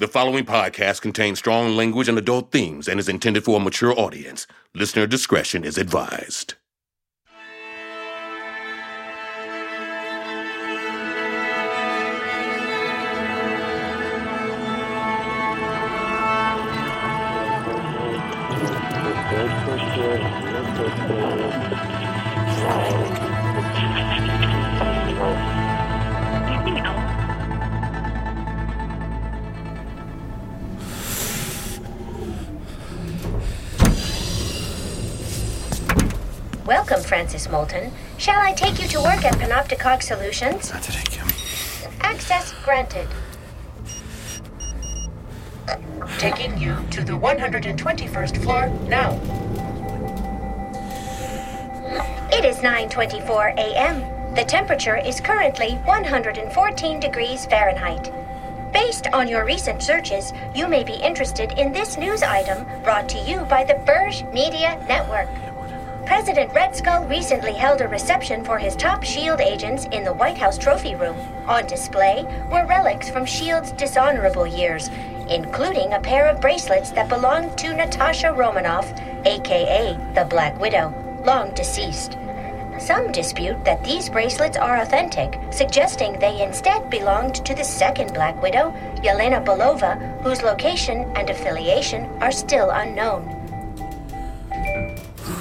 The following podcast contains strong language and adult themes and is intended for a mature audience. Listener discretion is advised. Welcome, Francis Moulton. Shall I take you to work at Panopticog Solutions? Not today, Kim. Access granted. Taking you to the 121st floor now. It is 9:24 a.m. The temperature is currently 114 degrees Fahrenheit. Based on your recent searches, you may be interested in this news item brought to you by the Burge Media Network. President Red Skull recently held a reception for his top SHIELD agents in the White House Trophy Room. On display were relics from SHIELD's dishonorable years, including a pair of bracelets that belonged to Natasha Romanoff, aka the Black Widow, long deceased. Some dispute that these bracelets are authentic, suggesting they instead belonged to the second Black Widow, Yelena Belova, whose location and affiliation are still unknown.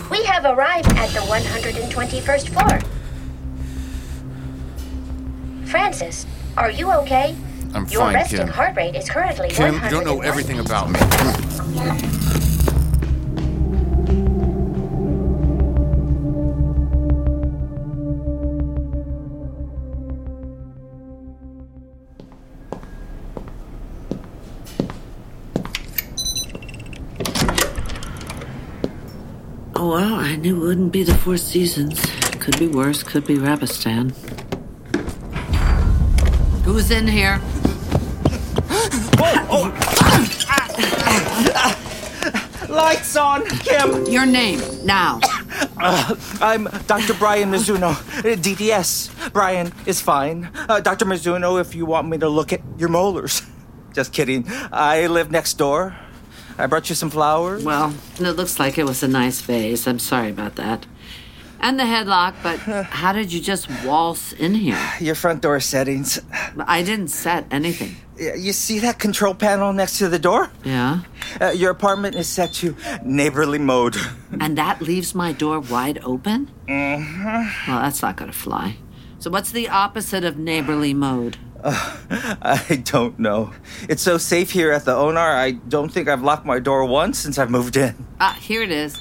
We have arrived at the 121st floor. Francis, are you okay? I'm Your fine, resting Kim. heart rate is currently Kim, you don't know everything about me. I knew it wouldn't be the Four Seasons. Could be worse, could be Rabistan. Who's in here? Lights on, Kim. Your name, now. I'm Dr. Brian Mizuno, uh, DDS. Brian is fine. Uh, Dr. Mizuno, if you want me to look at your molars. Just kidding. I live next door. I brought you some flowers. Well, it looks like it was a nice vase. I'm sorry about that. And the headlock, but how did you just waltz in here? Your front door settings. I didn't set anything. You see that control panel next to the door? Yeah? Uh, your apartment is set to neighborly mode. And that leaves my door wide open? Mm-hmm. Well, that's not gonna fly. So, what's the opposite of neighborly mode? I don't know. It's so safe here at the Onar, I don't think I've locked my door once since I've moved in. Ah, here it is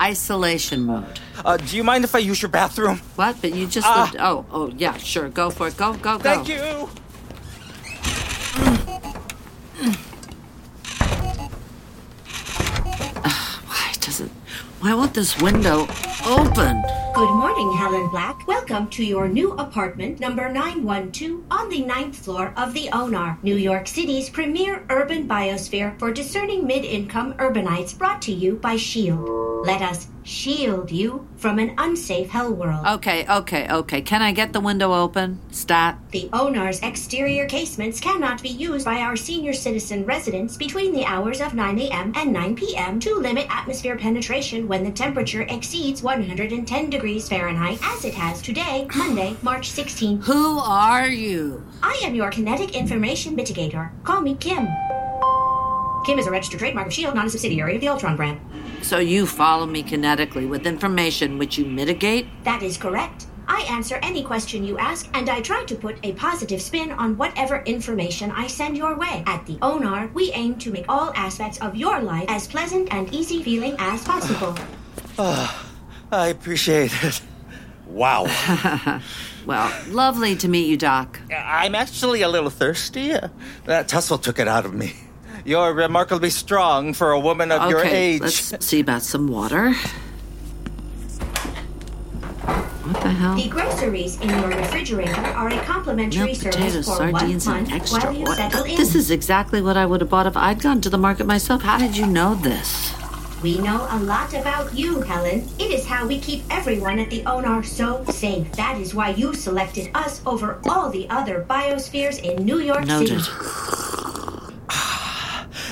isolation mode. Uh, do you mind if I use your bathroom? What? But you just Ah. lived. Oh, oh, yeah, sure. Go for it. Go, go, go. Thank you. Why doesn't. Why won't this window open? Good morning, Helen Black. Welcome to your new apartment, number 912, on the ninth floor of the ONAR, New York City's premier urban biosphere for discerning mid income urbanites, brought to you by SHIELD. Let us shield you from an unsafe hell world. Okay, okay, okay. Can I get the window open? Stat. The ONAR's exterior casements cannot be used by our senior citizen residents between the hours of 9 a.m. and 9 p.m. to limit atmosphere penetration when the temperature exceeds 110 degrees Fahrenheit, as it has today, Monday, March 16th. Who are you? I am your kinetic information mitigator. Call me Kim. Kim is a registered trademark of SHIELD, not a subsidiary of the Ultron brand. So you follow me kinetically with information which you mitigate? That is correct. I answer any question you ask, and I try to put a positive spin on whatever information I send your way. At the ONAR, we aim to make all aspects of your life as pleasant and easy feeling as possible. I appreciate it. Wow. Well, lovely to meet you, Doc. I'm actually a little thirsty. Uh, That tussle took it out of me. You're remarkably strong for a woman of your Okay, age. let's see about some water. What the hell? The groceries in your refrigerator are a complimentary Milk, service potatoes, for sardines, one and month extra while you oil. settle in. This is exactly what I would have bought if I'd gone to the market myself. How did you know this? We know a lot about you, Helen. It is how we keep everyone at the ONAR so safe. That is why you selected us over all the other biospheres in New York Noted. City.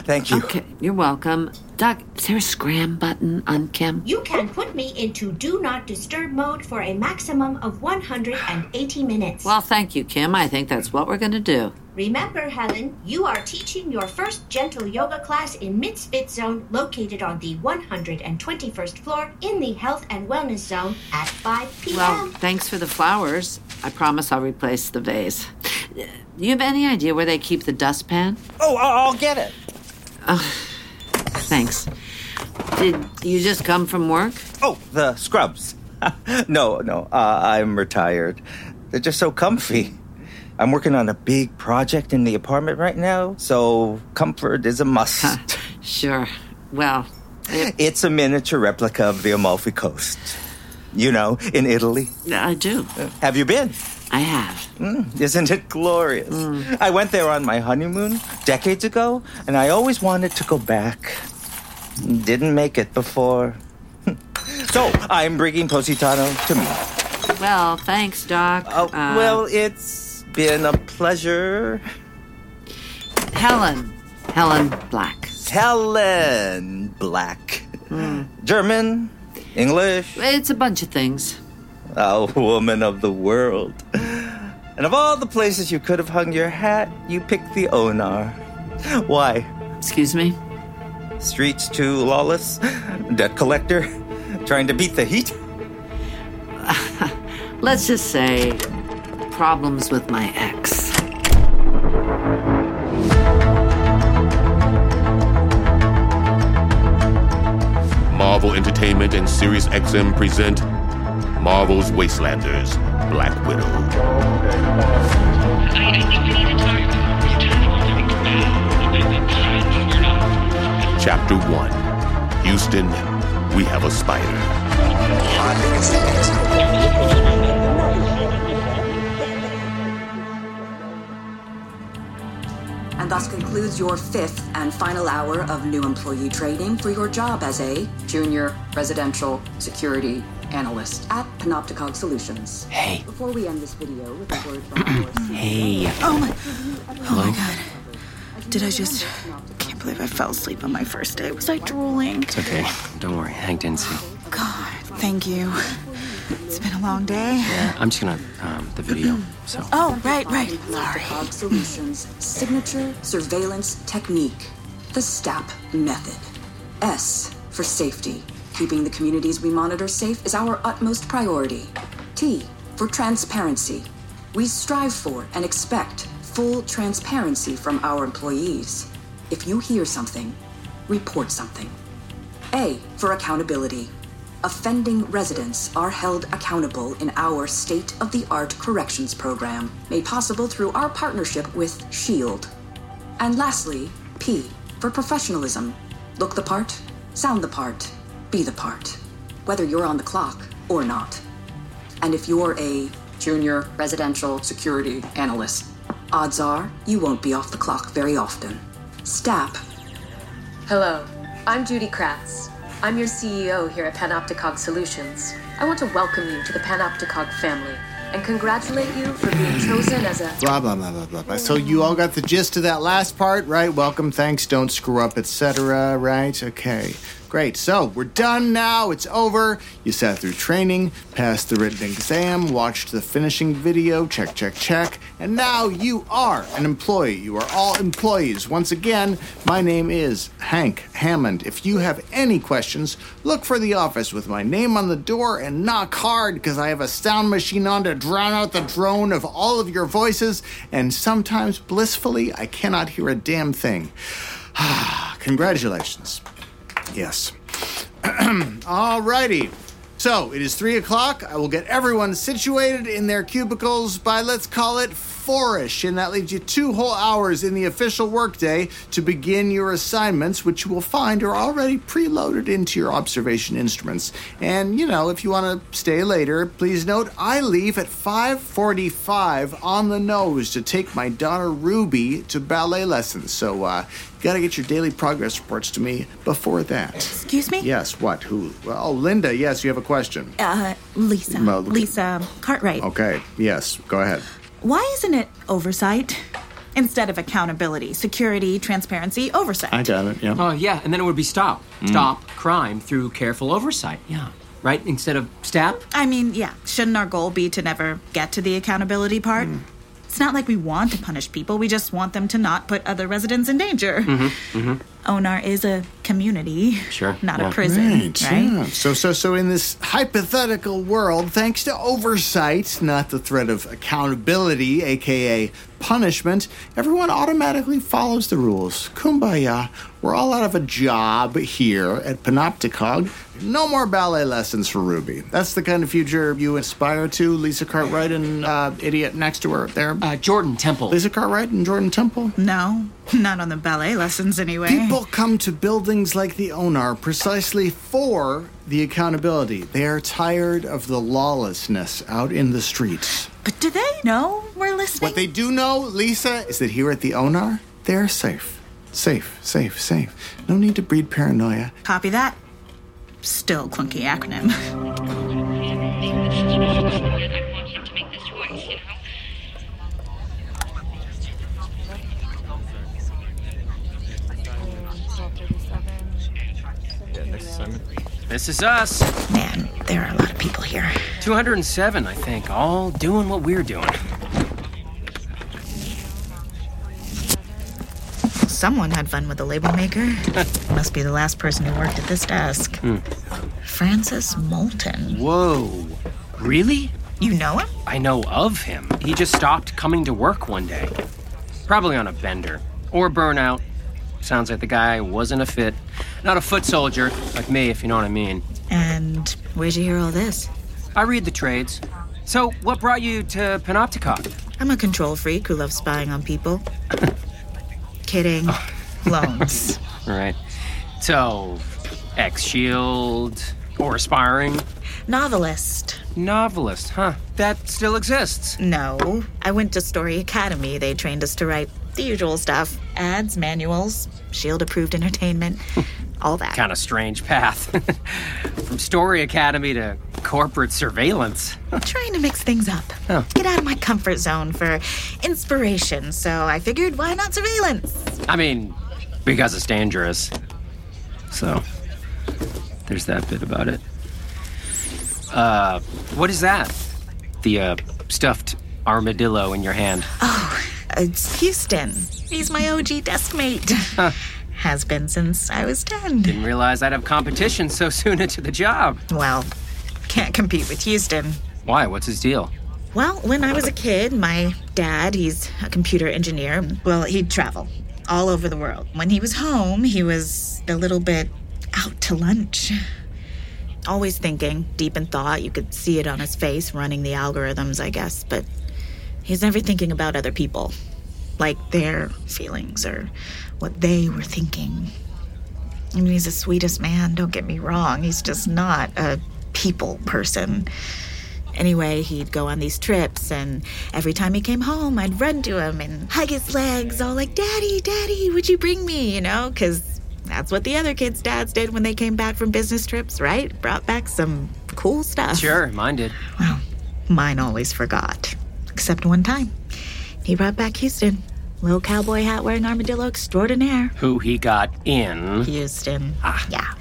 Thank you. Okay, you're welcome. Doc, is there a scram button on Kim? You can put me into do not disturb mode for a maximum of 180 minutes. Well, thank you, Kim. I think that's what we're going to do. Remember, Helen, you are teaching your first gentle yoga class in Misfit Zone, located on the 121st floor in the Health and Wellness Zone at 5 p.m. Well, thanks for the flowers. I promise I'll replace the vase. Do you have any idea where they keep the dustpan? Oh, I'll I'll get it. Thanks. Did you just come from work? Oh, the scrubs. no, no, uh, I'm retired. They're just so comfy. I'm working on a big project in the apartment right now, so comfort is a must. Sure. Well, it, it's a miniature replica of the Amalfi Coast. You know, in Italy. I do. Have you been? I have. Mm, isn't it glorious? Mm. I went there on my honeymoon decades ago, and I always wanted to go back. Didn't make it before. so, I'm bringing Positano to me. Well, thanks, Doc. Oh, Uh, well, it's been a pleasure. Helen. Helen Black. Helen Black. Hmm. German, English, It's a bunch of things. A woman of the world. And of all the places you could have hung your hat, you picked the Onar. Why? Excuse me? Streets too lawless? Debt collector? Trying to beat the heat? Let's just say problems with my ex. Marvel Entertainment and Sirius XM present Marvel's Wastelanders Black Widow. Chapter 1 Houston, we have a spider. And thus concludes your fifth and final hour of new employee training for your job as a junior residential security analyst at Panopticog Solutions. Hey. Before we end this video with a word from our Hey. Oh my, oh my god. Did I just. Can't believe I fell asleep on my first day. Was I drooling? It's okay. Don't worry. Hank didn't see. God, thank you. It's been a long day. Yeah, I'm just gonna um the video. So Oh, right, right. Sorry. Panopticog Solutions signature surveillance technique, the STAP method. S for safety. Keeping the communities we monitor safe is our utmost priority. T for transparency. We strive for and expect full transparency from our employees. If you hear something, report something. A for accountability. Offending residents are held accountable in our state of the art corrections program, made possible through our partnership with SHIELD. And lastly, P for professionalism. Look the part, sound the part, be the part, whether you're on the clock or not. And if you're a junior residential security analyst, odds are you won't be off the clock very often. STAP Hello, I'm Judy Kratz. I'm your CEO here at Panopticog Solutions. I want to welcome you to the Panopticog family and congratulate you for being chosen as a Blah blah blah blah blah blah. So you all got the gist of that last part, right? Welcome, thanks, don't screw up, etc. Right? Okay, great. So we're done now. It's over. You sat through training, passed the written exam, watched the finishing video. Check, check, check. And now you are an employee. You are all employees. Once again, my name is Hank Hammond. If you have any questions, look for the office with my name on the door and knock hard because I have a sound machine on to drown out the drone of all of your voices. And sometimes, blissfully, I cannot hear a damn thing. Congratulations. Yes. All righty. So it is three o'clock. I will get everyone situated in their cubicles by let's call it four-ish, and that leaves you two whole hours in the official workday to begin your assignments, which you will find are already preloaded into your observation instruments. And you know, if you want to stay later, please note I leave at 5:45 on the nose to take my daughter Ruby to ballet lessons. So uh, you got to get your daily progress reports to me before that. Excuse me? Yes, what? Who? Oh, Linda, yes, you have a question. Uh, Lisa. Well, Lisa Cartwright. Okay, yes, go ahead. Why isn't it oversight? instead of accountability, security, transparency, oversight. I got it. Yeah. Oh, yeah, and then it would be stop. Mm. Stop crime through careful oversight. Yeah. Right? Instead of stop? I mean, yeah, shouldn't our goal be to never get to the accountability part? Mm. It's not like we want to punish people, we just want them to not put other residents in danger. Mm-hmm. Mm-hmm. Onar is a community, Sure. not yeah. a prison, Right, right? yeah. So, so, so in this hypothetical world, thanks to oversight, not the threat of accountability, aka punishment, everyone automatically follows the rules. Kumbaya. We're all out of a job here at Panopticog. No more ballet lessons for Ruby. That's the kind of future you aspire to, Lisa Cartwright and uh, idiot next to her there. Uh, Jordan Temple. Lisa Cartwright and Jordan Temple. No, not on the ballet lessons anyway. People come to buildings like the Onar precisely for the accountability. They are tired of the lawlessness out in the streets. But do they know we're listening? What they do know, Lisa, is that here at the Onar, they're safe. Safe, safe, safe. No need to breed paranoia. Copy that. Still clunky acronym. This is us. Man, there are a lot of people here. 207, I think, all doing what we're doing. Someone had fun with the label maker. Must be the last person who worked at this desk. Hmm. Francis Moulton. Whoa. Really? You know him? I know of him. He just stopped coming to work one day. Probably on a bender. Or burnout. Sounds like the guy wasn't a fit. Not a foot soldier, like me, if you know what I mean. And where'd you hear all this? I read the trades. So, what brought you to Panopticog? I'm a control freak who loves spying on people. Kidding. Loans. Right. So, ex Shield or aspiring? Novelist. Novelist, huh? That still exists. No. I went to Story Academy. They trained us to write the usual stuff ads, manuals, Shield approved entertainment, all that. Kind of strange path. From Story Academy to corporate surveillance. I'm Trying to mix things up. Oh. Get out of my comfort zone for inspiration. So I figured, why not surveillance? I mean, because it's dangerous. So, there's that bit about it. Uh, what is that? The, uh, stuffed armadillo in your hand. Oh, it's Houston. He's my OG desk mate. Has been since I was 10. Didn't realize I'd have competition so soon into the job. Well, can't compete with Houston. Why? What's his deal? Well, when I was a kid, my dad, he's a computer engineer. Well, he'd travel all over the world. When he was home, he was a little bit out to lunch. Always thinking, deep in thought. You could see it on his face, running the algorithms, I guess. But he's never thinking about other people, like their feelings or what they were thinking. I mean, he's the sweetest man, don't get me wrong. He's just not a people person. Anyway, he'd go on these trips, and every time he came home, I'd run to him and hug his legs, all like, Daddy, Daddy, would you bring me? You know, because that's what the other kids' dads did when they came back from business trips, right? Brought back some cool stuff. Sure, mine did. Well, mine always forgot. Except one time. He brought back Houston. Little cowboy hat wearing armadillo extraordinaire. Who he got in. Houston. Ah. Yeah.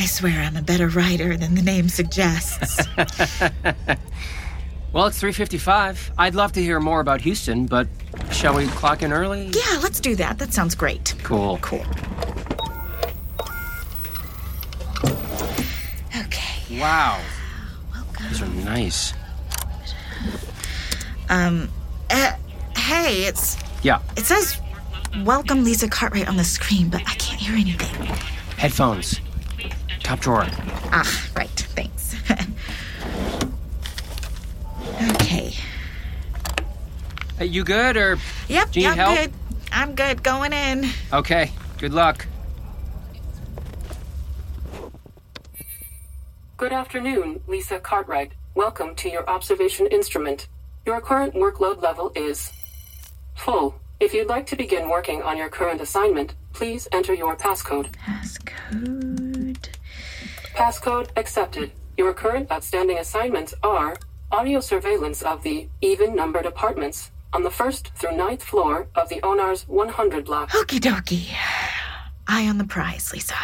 I swear I'm a better writer than the name suggests. well, it's 3:55. I'd love to hear more about Houston, but shall we clock in early? yeah, let's do that. That sounds great. Cool. Cool. Okay. Wow. Welcome. These are nice. Um, uh, hey, it's Yeah. it says welcome Lisa Cartwright on the screen, but I can't hear anything. Headphones. Top drawer. Ah, right. Thanks. okay. Hey, you good or Yep, do you yeah, need I'm help? good. I'm good. Going in. Okay. Good luck. Good afternoon, Lisa Cartwright. Welcome to your observation instrument. Your current workload level is full. If you'd like to begin working on your current assignment, please enter your passcode. Passcode. Passcode accepted. Your current outstanding assignments are audio surveillance of the even numbered apartments, on the first through ninth floor of the Onar's 100 block. Okie dokie. Eye on the prize, Lisa.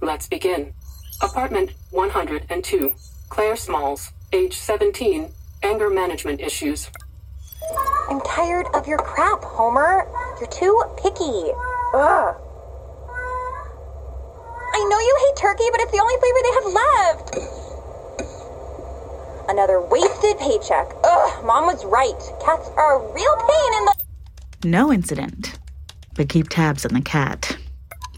Let's begin. Apartment 102. Claire Smalls, age 17, anger management issues. I'm tired of your crap, Homer. You're too picky. Ugh. I know you hate turkey, but it's the only flavor they have left. Another wasted paycheck. Ugh, Mom was right. Cats are a real pain in the. No incident. But keep tabs on the cat.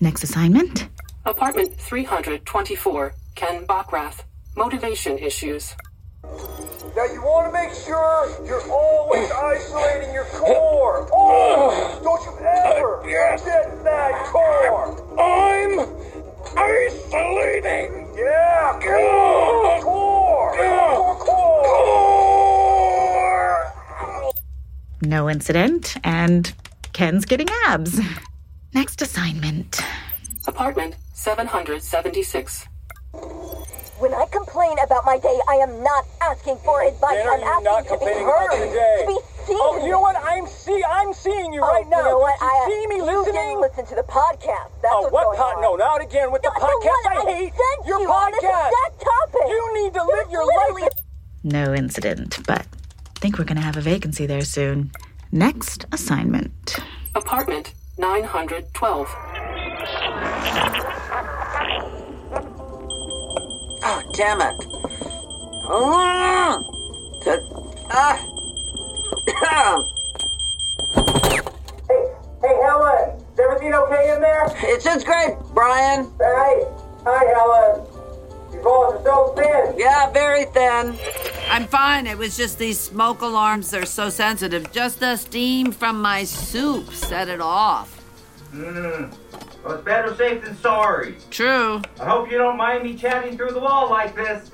Next assignment? Apartment 324, Ken Bockrath, motivation issues. Now you want to make sure you're always isolating your core. Oh, don't you ever forget that core. I'm isolating. Yeah, core, core, core, core. No incident, and Ken's getting abs. Next assignment. Apartment 776. When I complain about my day, I am not asking for advice. Then I'm asking not to be heard, your day? to be seen. Oh, you know what? I'm see, I'm seeing you Oh, right now. You know what? Don't you I, see me you listening? didn't listen to the podcast. That's oh, what's what going pod? No, not again with the No, the podcast. one I I hate sent your you on this podcast. exact topic. You need to live your life. No incident, but I think we're gonna have a vacancy there soon. Next assignment. Apartment 912. Oh, damn it. Oh, ah. Hey, Helen, is everything okay in there? it's just great, Brian. Hey, hi, Helen. Your balls are so thin. Yeah, very thin. I'm fine. It was just these smoke alarms. They're so sensitive. Just the steam from my soup set it off. Mmm. Well, it's better safe than sorry. True. I hope you don't mind me chatting through the wall like this.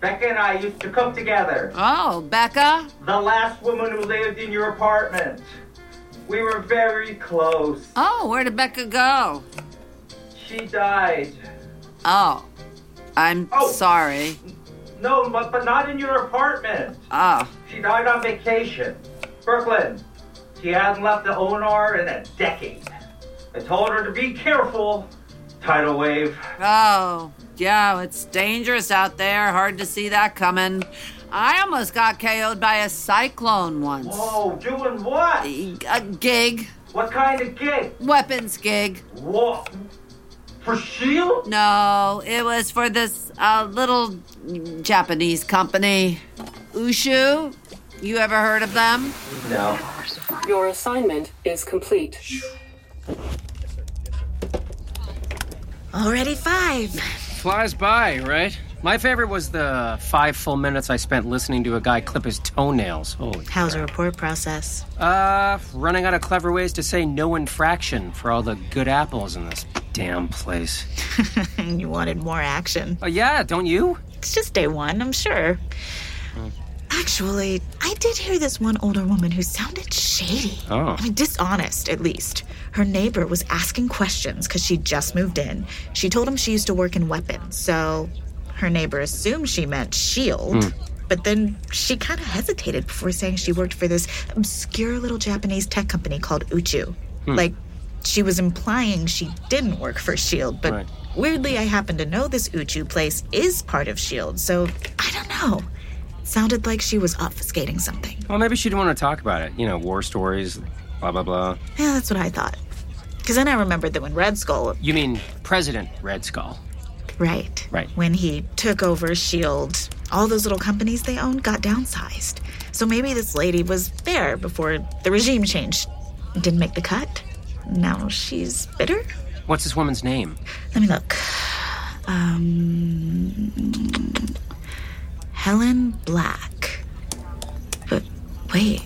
Becca and I used to cook together. Oh, Becca? The last woman who lived in your apartment. We were very close. Oh, where did Becca go? She died. Oh, I'm Oh. sorry. No, but, but not in your apartment. Oh, She died on vacation. Brooklyn. She hadn't left the Onar in a decade. I told her to be careful. Tidal wave. oh, yeah, it's dangerous out there. Hard to see that coming. I almost got KO'd by a cyclone once. Whoa, doing what? A gig. What kind of gig? Weapons gig. What? For Shield? No, it was for this uh, little Japanese company. Uchu? You ever heard of them? No. Your assignment is complete. Already five. Flies by, right? My favorite was the five full minutes I spent listening to a guy clip his toenails. Holy. How's the report process? Uh, running out of clever ways to say no infraction for all the good apples in this damn place. you wanted more action. Oh, yeah, don't you? It's just day one, I'm sure. Actually, I did hear this one older woman who sounded shady. Oh. I mean, dishonest, at least. Her neighbor was asking questions because she just moved in. She told him she used to work in weapons, so her neighbor assumed she meant S.H.I.E.L.D. Hmm. But then she kind of hesitated before saying she worked for this obscure little Japanese tech company called Uchu. Hmm. Like, she was implying she didn't work for S.H.I.E.L.D., but Right. weirdly, I happen to know this Uchu place is part of S.H.I.E.L.D., so I don't know. Sounded like she was obfuscating something. Well, maybe she didn't want to talk about it. You know, war stories, blah, blah, blah. Yeah, that's what I thought. Because then I remembered that when Red Skull, You mean President Red Skull? right, Right. when he took over S.H.I.E.L.D., all those little companies they owned got downsized. So maybe this lady was there before the regime changed. Didn't make the cut. Now she's bitter? What's this woman's name? Let me look. Um, Helen Black. But wait,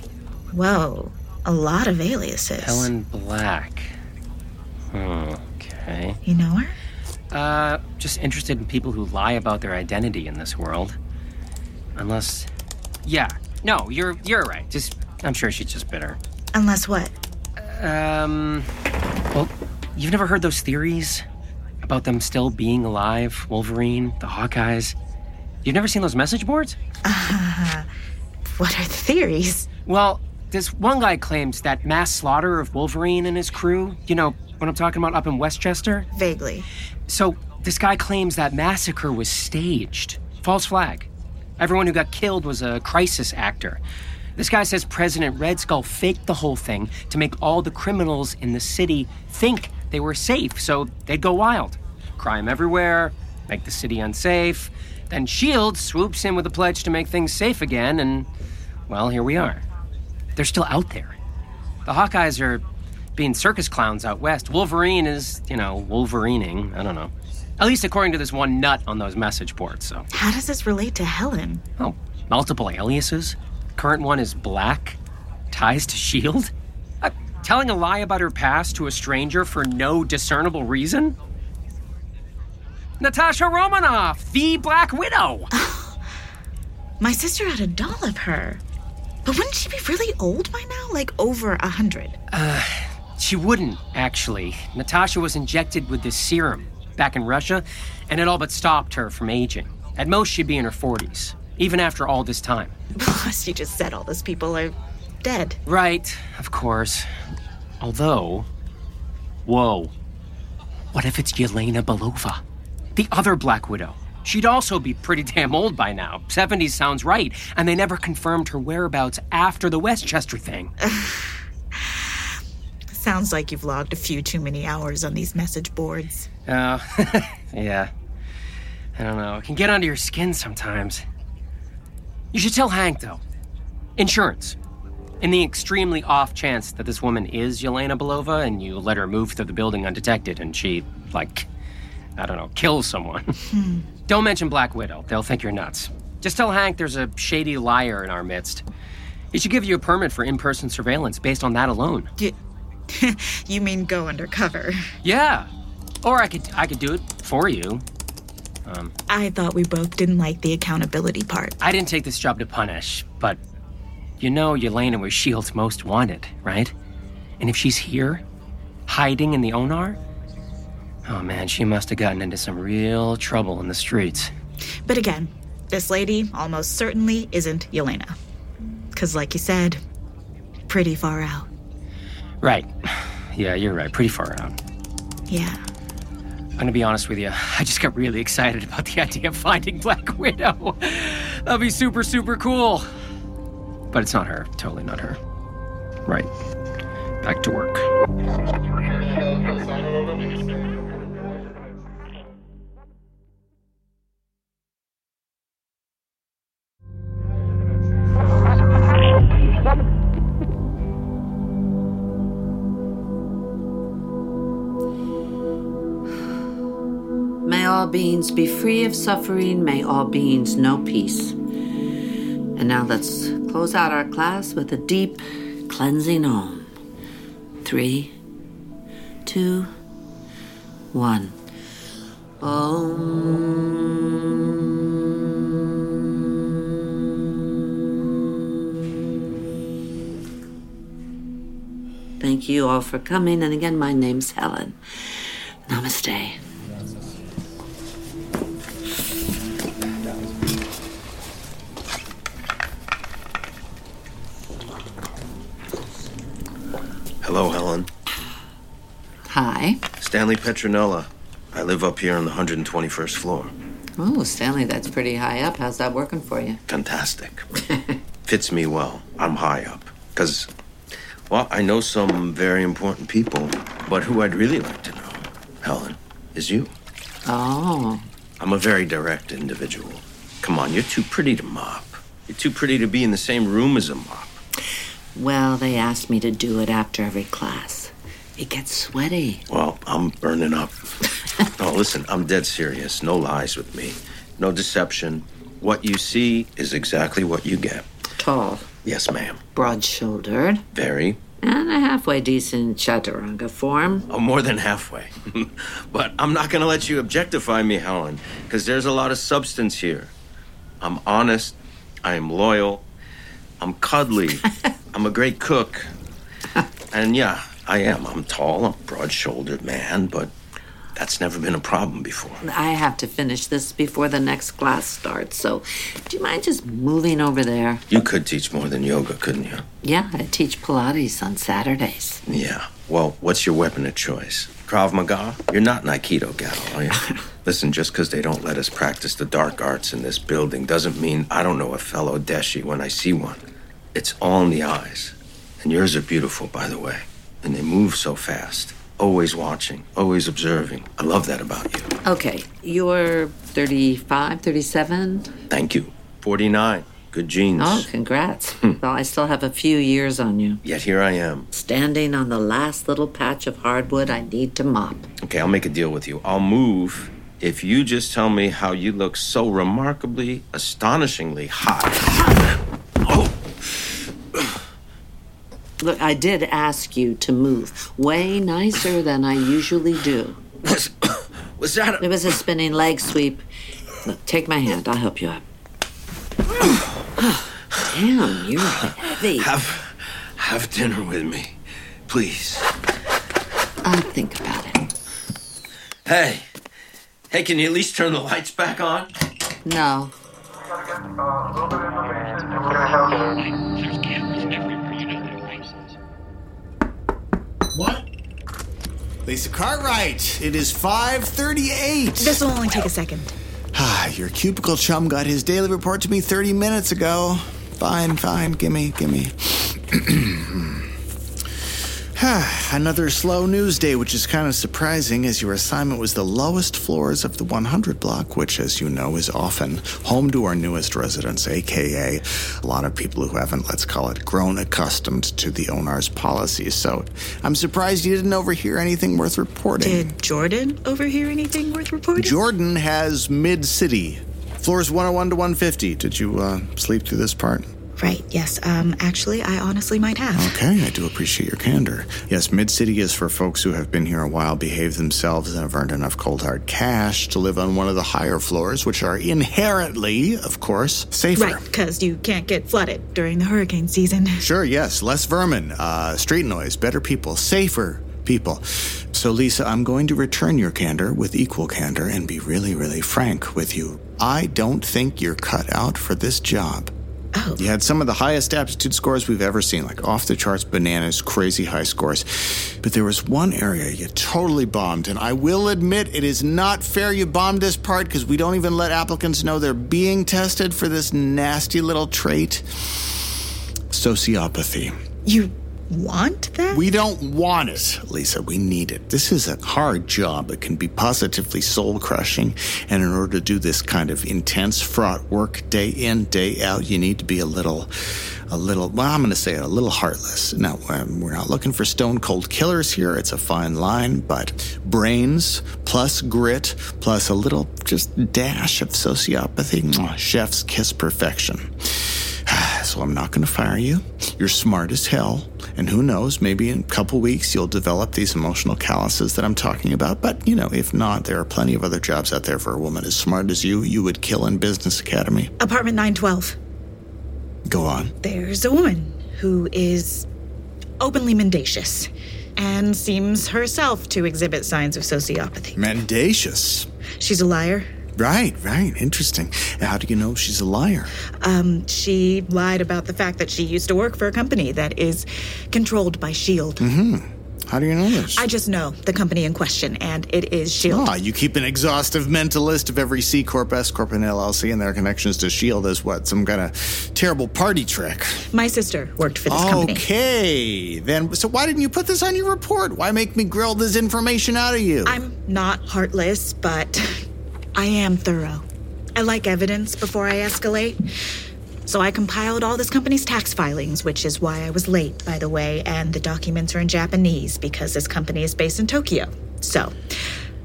whoa, a lot of aliases. Helen Black. Okay. You know her? Uh, just interested in people who lie about their identity in this world. Unless, yeah, no, you're you're right. Just, I'm sure she's just bitter. Unless what? Um, well, you've never heard those theories about them still being alive? Wolverine, the Hawkeyes. You've never seen those message boards? Uh, what are the theories? Well, this one guy claims that mass slaughter of Wolverine and his crew. You know what I'm talking about up in Westchester? Vaguely. So, this guy claims that massacre was staged. False flag. Everyone who got killed was a crisis actor. This guy says President Red Skull faked the whole thing to make all the criminals in the city think they were safe, so they'd go wild. Crime everywhere, make the city unsafe. Then S.H.I.E.L.D. swoops in with a pledge to make things safe again, and, well, here we are. They're still out there. The Hawkeyes are being circus clowns out west. Wolverine is, you know, Wolverining. I don't know. At least according to this one nut on those message boards, so. How does this relate to Helen? Oh, multiple aliases? Current one is Black? Ties to S.H.I.E.L.D.? Uh, telling a lie about her past to a stranger for no discernible reason? Natasha Romanoff, the Black Widow! My sister had a doll of her. But wouldn't she be really old by now? Like over a hundred? Uh, she wouldn't, actually. Natasha was injected with this serum back in Russia, and it all but stopped her from aging. At most, she'd be in her 40s, even after all this time. Plus, you just said all those people are dead. Right, of course. Although, whoa. What if it's Yelena Belova? The other Black Widow. She'd also be pretty damn old by now. 70s sounds right. And they never confirmed her whereabouts after the Westchester thing. Sounds like you've logged a few too many hours on these message boards. Oh, yeah. I don't know. It can get under your skin sometimes. You should tell Hank, though. Insurance. In the extremely off chance that this woman is Yelena Belova and you let her move through the building undetected and she, like, I don't know, kill someone. don't mention Black Widow. They'll think you're nuts. Just tell Hank there's a shady liar in our midst. He should give you a permit for in person surveillance based on that alone. You, you mean go undercover? Yeah. Or I could I could do it for you. Um, I thought we both didn't like the accountability part. I didn't take this job to punish, but you know Yelena was S.H.I.E.L.D.'s most wanted, right? And if she's here, hiding in the Onar, oh man, she must have gotten into some real trouble in the streets. But again, this lady almost certainly isn't Yelena. Because, like you said, pretty far out. Right. Yeah, you're right. Pretty far out. Yeah. I'm gonna be honest with you. I just got really excited about the idea of finding Black Widow. That'd be super, super cool. But it's not her. Totally not her. Right. Back to work. Beings be free of suffering. May all beings know peace. And now let's close out our class with a deep cleansing om. Three, two, one. Om. Thank you all for coming. And again, my name's Helen. Namaste. Hello, Helen. Hi. Stanley Petronella. I live up here on the 121st floor. Oh, Stanley, that's pretty high up. How's that working for you? Fantastic. Fits me well. I'm high up. Because, well, I know some very important people, but who I'd really like to know, Helen, is you. Oh. I'm a very direct individual. Come on, you're too pretty to mop. You're too pretty to be in the same room as a mop. Well, they asked me to do it after every class. It gets sweaty. Well, I'm burning up. no, oh, listen, I'm dead serious. No lies with me. No deception. What you see is exactly what you get. Tall. Yes, ma'am. Broad shouldered. Very. And a halfway decent chaturanga form. Oh, more than halfway. but I'm not going to let you objectify me, Helen, because there's a lot of substance here. I'm honest. I am loyal. I'm cuddly. I'm a great cook. And yeah, I am. I'm tall, I'm broad shouldered man, but That's never been a problem before. I have to finish this before the next class starts, so do you mind just moving over there? You could teach more than yoga, couldn't you? Yeah, I teach Pilates on Saturdays. Yeah. Well, what's your weapon of choice? Krav Maga? You're not an Aikido gal, are you? Listen, just because they don't let us practice the dark arts in this building doesn't mean I don't know a fellow Deshi when I see one. It's all in the eyes. And yours are beautiful, by the way. And they move so fast. Always watching, always observing. I love that about you. Okay, you're 35, 37? Thank you. 49. Good genes. Oh, congrats. Hmm. Well, I still have a few years on you. Yet here I am. Standing on the last little patch of hardwood I need to mop. Okay, I'll make a deal with you. I'll move if you just tell me how you look so remarkably, astonishingly hot. Look, I did ask you to move. Way nicer than I usually do. Was was that It was a spinning leg sweep. Look, take my hand. I'll help you up. Damn, you're heavy. Have have dinner with me, please. I'll think about it. Hey, hey, can you at least turn the lights back on? No. Lisa Cartwright, it is 538. This will only take a second. Ah, your cubicle chum got his daily report to me 30 minutes ago. Fine, fine, gimme, gimme. Another slow news day, which is kind of surprising as your assignment was the lowest floors of the 100 block, which, as you know, is often home to our newest residents, aka a lot of people who haven't, let's call it, grown accustomed to the ONAR's policies. So I'm surprised you didn't overhear anything worth reporting. Did Jordan overhear anything worth reporting? Jordan has Mid City, floors 101 to 150. Did you uh, sleep through this part? Right, yes. Um, actually, I honestly might have. Okay, I do appreciate your candor. Yes, Mid City is for folks who have been here a while, behaved themselves, and have earned enough cold hard cash to live on one of the higher floors, which are inherently, of course, safer. Right, because you can't get flooded during the hurricane season. Sure, yes. Less vermin, uh, street noise, better people, safer people. So, Lisa, I'm going to return your candor with equal candor and be really, really frank with you. I don't think you're cut out for this job. Oh. You had some of the highest aptitude scores we've ever seen, like off the charts bananas, crazy high scores. But there was one area you totally bombed, and I will admit it is not fair you bombed this part because we don't even let applicants know they're being tested for this nasty little trait sociopathy. You want that? We don't want it, Lisa. We need it. This is a hard job. It can be positively soul crushing. And in order to do this kind of intense, fraught work day in, day out, you need to be a little, a little, well, I'm going to say it, a little heartless. Now, um, we're not looking for stone cold killers here. It's a fine line, but brains plus grit plus a little just dash of sociopathy. Mwah, chef's kiss perfection. So I'm not going to fire you. You're smart as hell. And who knows, maybe in a couple weeks you'll develop these emotional calluses that I'm talking about. But, you know, if not, there are plenty of other jobs out there for a woman as smart as you, you would kill in Business Academy. Apartment 912. Go on. There's a woman who is openly mendacious and seems herself to exhibit signs of sociopathy. Mendacious. She's a liar. Right, right. Interesting. How do you know she's a liar? Um, she lied about the fact that she used to work for a company that is controlled by S.H.I.E.L.D. Hmm. How do you know this? I just know the company in question, and it is S.H.I.E.L.D. Ah, you keep an exhaustive mental list of every C Corp, S Corp, and LLC and their connections to S.H.I.E.L.D. as what? Some kind of terrible party trick. My sister worked for this company. Okay, then. So why didn't you put this on your report? Why make me grill this information out of you? I'm not heartless, but I am thorough. I like evidence before I escalate. So I compiled all this company's tax filings, which is why I was late, by the way, and the documents are in Japanese because this company is based in Tokyo. So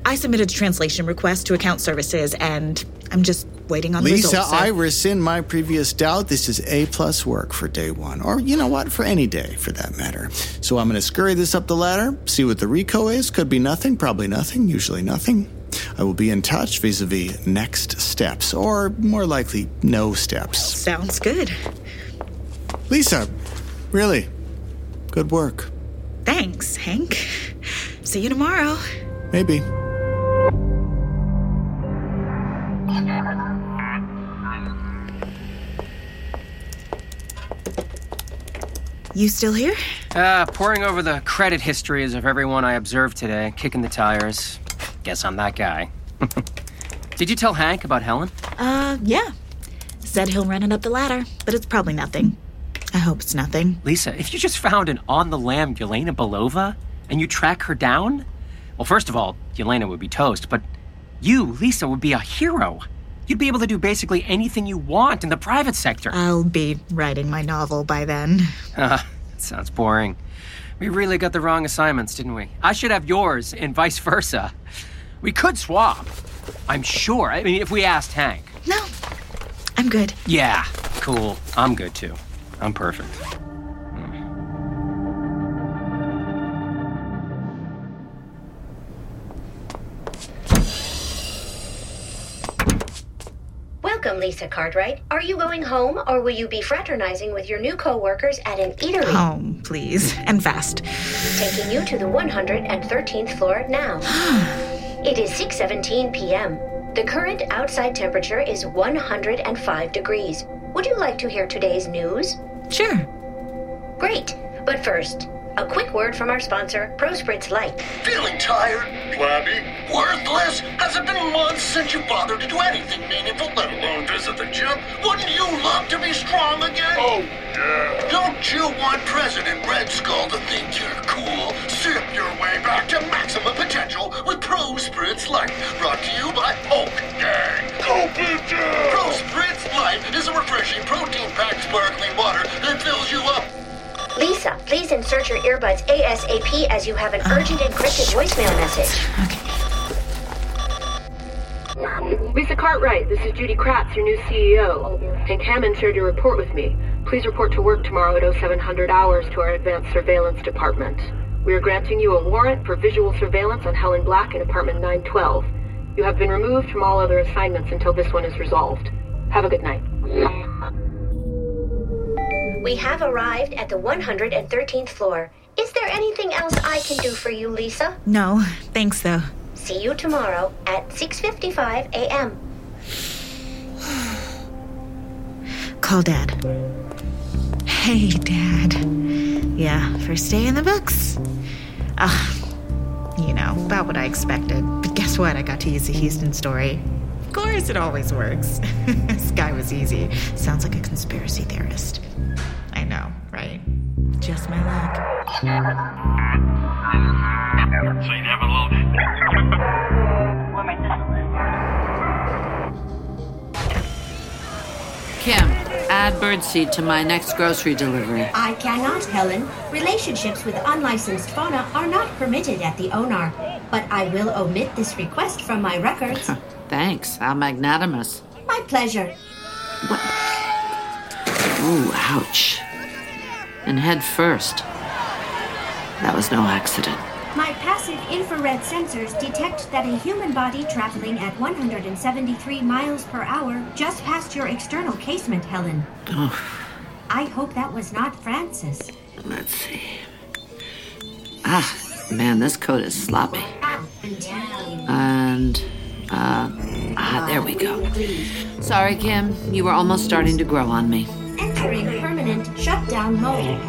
I submitted a translation request to account services, and I'm just waiting on the Lisa, results. so- I rescind my previous doubt. This is A plus work for day one, or you know what, for any day for that matter. So I'm going to scurry this up the ladder, see what the RICO is. Could be nothing, probably nothing, usually nothing. I will be in touch vis a vis next steps, or more likely, no steps. Sounds good. Lisa, really, good work. Thanks, Hank. See you tomorrow. Maybe. You still here? Uh, poring over the credit histories of everyone I observed today, kicking the tires. Guess I'm that guy. Did you tell Hank about Helen? Uh, yeah. Said he'll run it up the ladder, but it's probably nothing. I hope it's nothing. Lisa, if you just found an on the lam Yelena Belova and you track her down, well, first of all, Yelena would be toast, but you, Lisa, would be a hero. You'd be able to do basically anything you want in the private sector. I'll be writing my novel by then. Uh, sounds boring. We really got the wrong assignments, didn't we? I should have yours and vice versa. We could swap. I'm sure. I mean, if we asked Hank. No, I'm good. Yeah, cool. I'm good too. I'm perfect. Welcome, Lisa Cartwright. Are you going home or will you be fraternizing with your new co-workers at an eatery? Home, please, and fast. Taking you to the 113th floor now. it is 6:17 p.m. The current outside temperature is 105 degrees. Would you like to hear today's news? Sure. Great. But first, a quick word from our sponsor, Pro Spritz Lite. Feeling tired, flabby, worthless? Has it been months since you bothered to do anything meaningful, let alone visit the gym? Wouldn't you love to be strong again? Oh, yeah. Don't you want President Red Skull to think you're cool? Sip your way back to maximum potential with Pro Spritz Lite. Brought to you by Hulk Gang. Go Peter! Pro Spritz Lite is a refreshing protein-packed sparkling water that fills you up Lisa, please insert your earbuds ASAP as you have an urgent encrypted voicemail message. Okay. Lisa Cartwright, this is Judy Kratz, your new CEO. Hank Hammond shared your report with me. Please report to work tomorrow at 0700 hours to our Advanced Surveillance Department. We are granting you a warrant for visual surveillance on Helen Black in apartment 912. You have been removed from all other assignments until this one is resolved. Have a good night. We have arrived at the 113th floor. Is there anything else I can do for you, Lisa? No, thanks though. See you tomorrow at 6:55 a.m. Call Dad. Hey, Dad. Yeah, first day in the books. Ah, you know, about what I expected. But guess what? I got to use the Houston story. Of course, it always works. this guy was easy. Sounds like a conspiracy theorist. I know, right? Just my luck. So you never loaded? Kim, add birdseed to my next grocery delivery. I cannot, Helen. Relationships with unlicensed fauna are not permitted at the ONAR. But I will omit this request from my records. Thanks. How magnanimous. my pleasure. Ooh, ouch. And head first. That was no accident. My passive infrared sensors detect that a human body traveling at 173 miles per hour just passed your external casement, Helen. Oh, I hope that was not Francis. let's see. Ah, man, this coat is sloppy. And, uh, ah, there we go. Sorry, Kim. You were almost starting to grow on me. Entering permanent shutdown mode.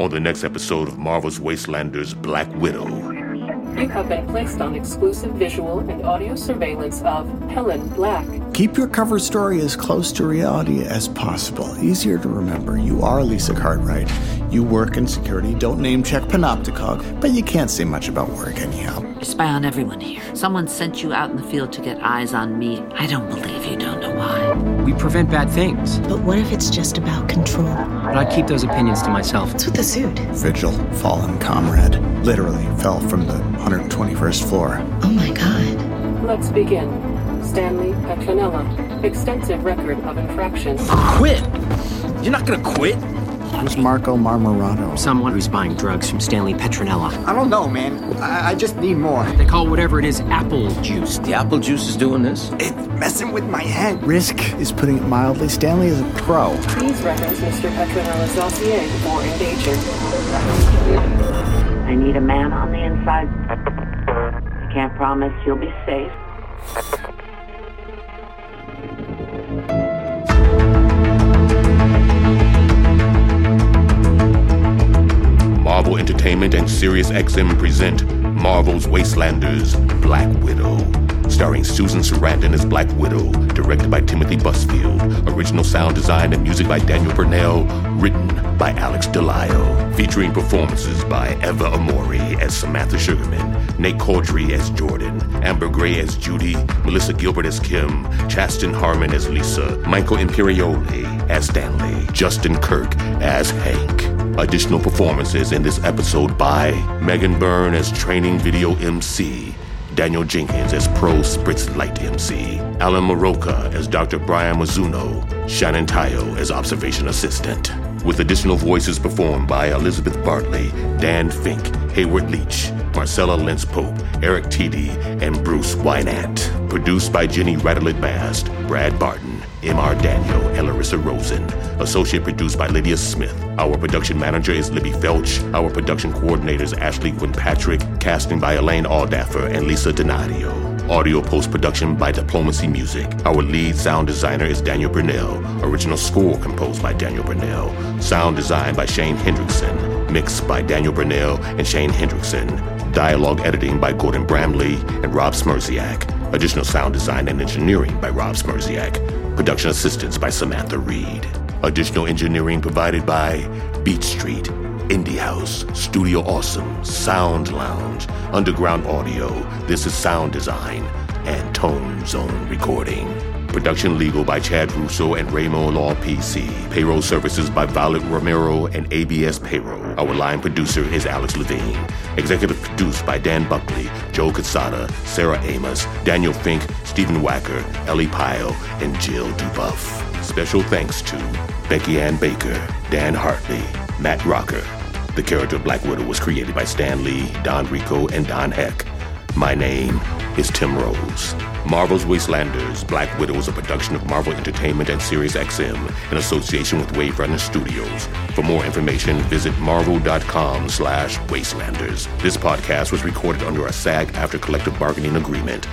On the next episode of Marvel's Wastelanders Black Widow. You have been placed on exclusive visual and audio surveillance of Helen Black. Keep your cover story as close to reality as possible. Easier to remember. You are Lisa Cartwright. You work in security. Don't name check Panopticog, but you can't say much about work anyhow. You spy on everyone here. Someone sent you out in the field to get eyes on me. I don't believe you don't know why. We prevent bad things. But what if it's just about control? But I keep those opinions to myself. What's with the suit? Vigil, fallen comrade, literally fell from the 121st floor. Oh my god. Let's begin. Stanley Petronella. Extensive record of infractions. Quit! You're not gonna quit? Who's Marco Marmorato? Someone who's buying drugs from Stanley Petronella. I don't know, man. I, I just need more. They call whatever it is apple juice. The apple juice is doing this? It's messing with my head. Risk is putting it mildly. Stanley is a pro. Please reference Mr. Petronella's dossier for engagement. I need a man on the inside. I can't promise you'll be safe. Marvel Entertainment and Sirius XM present Marvel's Wastelanders Black Widow. Starring Susan Sarandon as Black Widow, directed by Timothy Busfield. Original sound design and music by Daniel Brunelle, written by Alex Delyle. Featuring performances by Eva Amurri as Samantha Sugarman, Nate Corddry as Jordan, Amber Gray as Judy, Melissa Gilbert as Kim, Chasten Harmon as Lisa, Michael Imperioli as Stanley, Justin Kirk as Hank. Additional performances in this episode by Megan Byrne as training video MC, Daniel Jenkins as Pro Spritz Lite MC, Alan Muraoka as Dr. Brian Mizuno, Shannon Tyo as Observation Assistant. With additional voices performed by Elizabeth Bartley, Dan Fink, Hayward Leach, Marcella Lentz Pope, Eric Tiede, and Bruce Wynant. Produced by Jenny Radelet Mast, Brad Barton, M.R. Daniel, and Larissa Rosen. Associate produced by Lydia Smith. Our production manager is Libby Felch. Our production coordinator is Ashley Quinn Patrick. Casting by Elaine Aldaffer and Lisa Donadio. Audio post production by Diplomacy Music. Our lead sound designer is Daniel Brunelle. Original score composed by Daniel Brunelle. Sound design by Shane Hendrickson. Mixed by Daniel Brunelle and Shane Hendrickson. Dialogue editing by Gordon Bramley and Rob Smerziak. Additional sound design and engineering by Rob Smerziak. Production assistance by Samantha Reed. Additional engineering provided by Beat Street, Indie House, Studio Awesome, Sound Lounge, Underground Audio, This is Sound Design, and Tone Zone Recording. Production legal by Chad Russo and Ramo Law PC. Payroll services by Violet Romero and ABS Payroll. Our line producer is Alex Levine. Executive produced by Dan Buckley, Joe Cassata, Sarah Amos, Daniel Fink, Stephen Wacker, Ellie Pyle, and Jill Dubuff. Special thanks to Becky Ann Baker, Dan Hartley, Matt Rocker. The character Black Widow was created by Stan Lee, Don Rico, and Don Heck. My name is Tim Rose. Marvel's Wastelanders, Black Widow is a production of Marvel Entertainment and Sirius XM in association with Wave Runner Studios. For more information, visit marvel.com slash wastelanders. This podcast was recorded under a SAG-AFTRA collective bargaining agreement.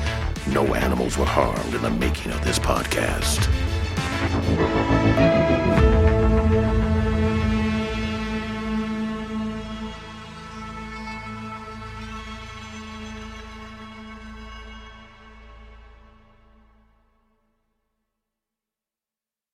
No animals were harmed in the making of this podcast.